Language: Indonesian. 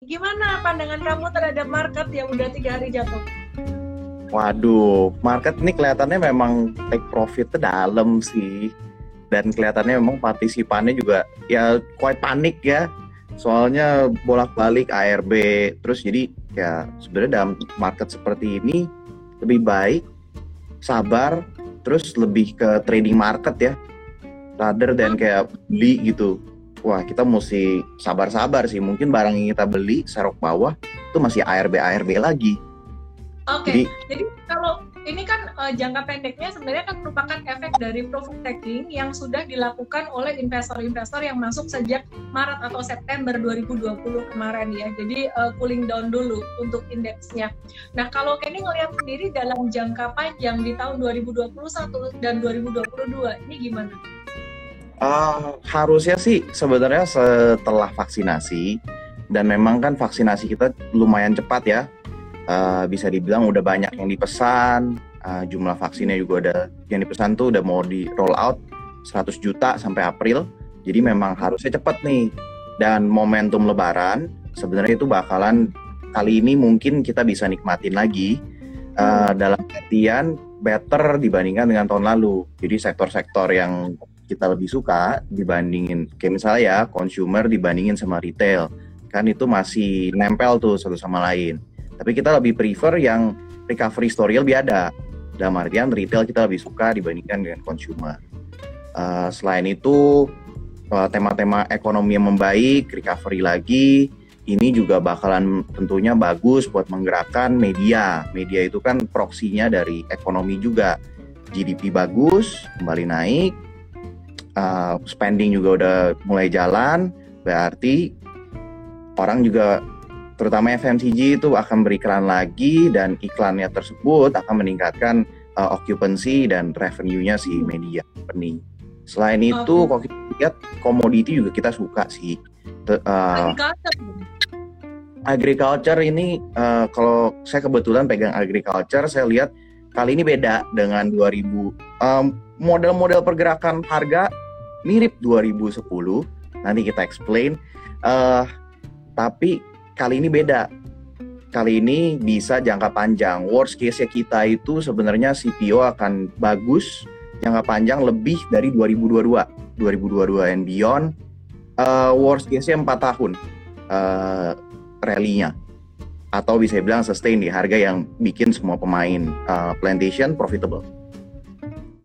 Gimana pandangan kamu terhadap market yang udah tiga hari jatuh? Waduh, market ini kelihatannya memang take profit dalam sih. Dan kelihatannya memang partisipannya juga ya quite panik ya. Soalnya bolak-balik ARB, terus jadi ya sebenarnya dalam market seperti ini lebih baik sabar, terus lebih ke trading market ya. Rather than kayak beli gitu. Wah, kita mesti sabar-sabar sih. Mungkin barang yang kita beli serok bawah itu masih ARB ARB lagi. Oke, okay. jadi, jadi kalau ini kan uh, jangka pendeknya sebenarnya kan merupakan efek dari profit taking yang sudah dilakukan oleh investor-investor yang masuk sejak Maret atau September 2020 kemarin ya. Jadi uh, cooling down dulu untuk indeksnya. Nah, kalau Kenny ngelihat sendiri dalam jangka panjang di tahun 2021 dan 2022 ini gimana? Uh, harusnya sih sebenarnya setelah vaksinasi dan memang kan vaksinasi kita lumayan cepat ya. Uh, bisa dibilang udah banyak yang dipesan. Uh, jumlah vaksinnya juga ada yang dipesan tuh udah mau di roll out 100 juta sampai April. Jadi memang harusnya cepat nih. Dan momentum lebaran sebenarnya itu bakalan kali ini mungkin kita bisa nikmatin lagi uh, dalam artian better dibandingkan dengan tahun lalu. Jadi sektor-sektor yang kita lebih suka dibandingin kayak misalnya ya consumer dibandingin sama retail kan itu masih nempel tuh satu sama lain tapi kita lebih prefer yang recovery story lebih ada. Dalam artian retail kita lebih suka dibandingkan dengan consumer. Uh, selain itu tema tema-tema ekonomi yang membaik, recovery lagi, ini juga bakalan tentunya bagus buat menggerakkan media. Media itu kan proksinya dari ekonomi juga. GDP bagus, kembali naik, uh, spending juga udah mulai jalan, berarti orang juga terutama FMCG itu akan beriklan lagi dan iklannya tersebut akan meningkatkan uh, occupancy dan revenue-nya si media company. Selain itu, okay. kalau kita lihat komoditi juga kita suka sih. Uh, agriculture. ini uh, kalau saya kebetulan pegang agriculture, saya lihat kali ini beda dengan 2000. Um, model-model pergerakan harga mirip 2010. Nanti kita explain. Uh, tapi kali ini beda. Kali ini bisa jangka panjang. Worst case-nya kita itu sebenarnya CPO akan bagus jangka panjang lebih dari 2022. 2022 and beyond. Uh, worst case-nya 4 tahun uh, rally-nya. Atau bisa bilang sustain di harga yang bikin semua pemain uh, plantation profitable.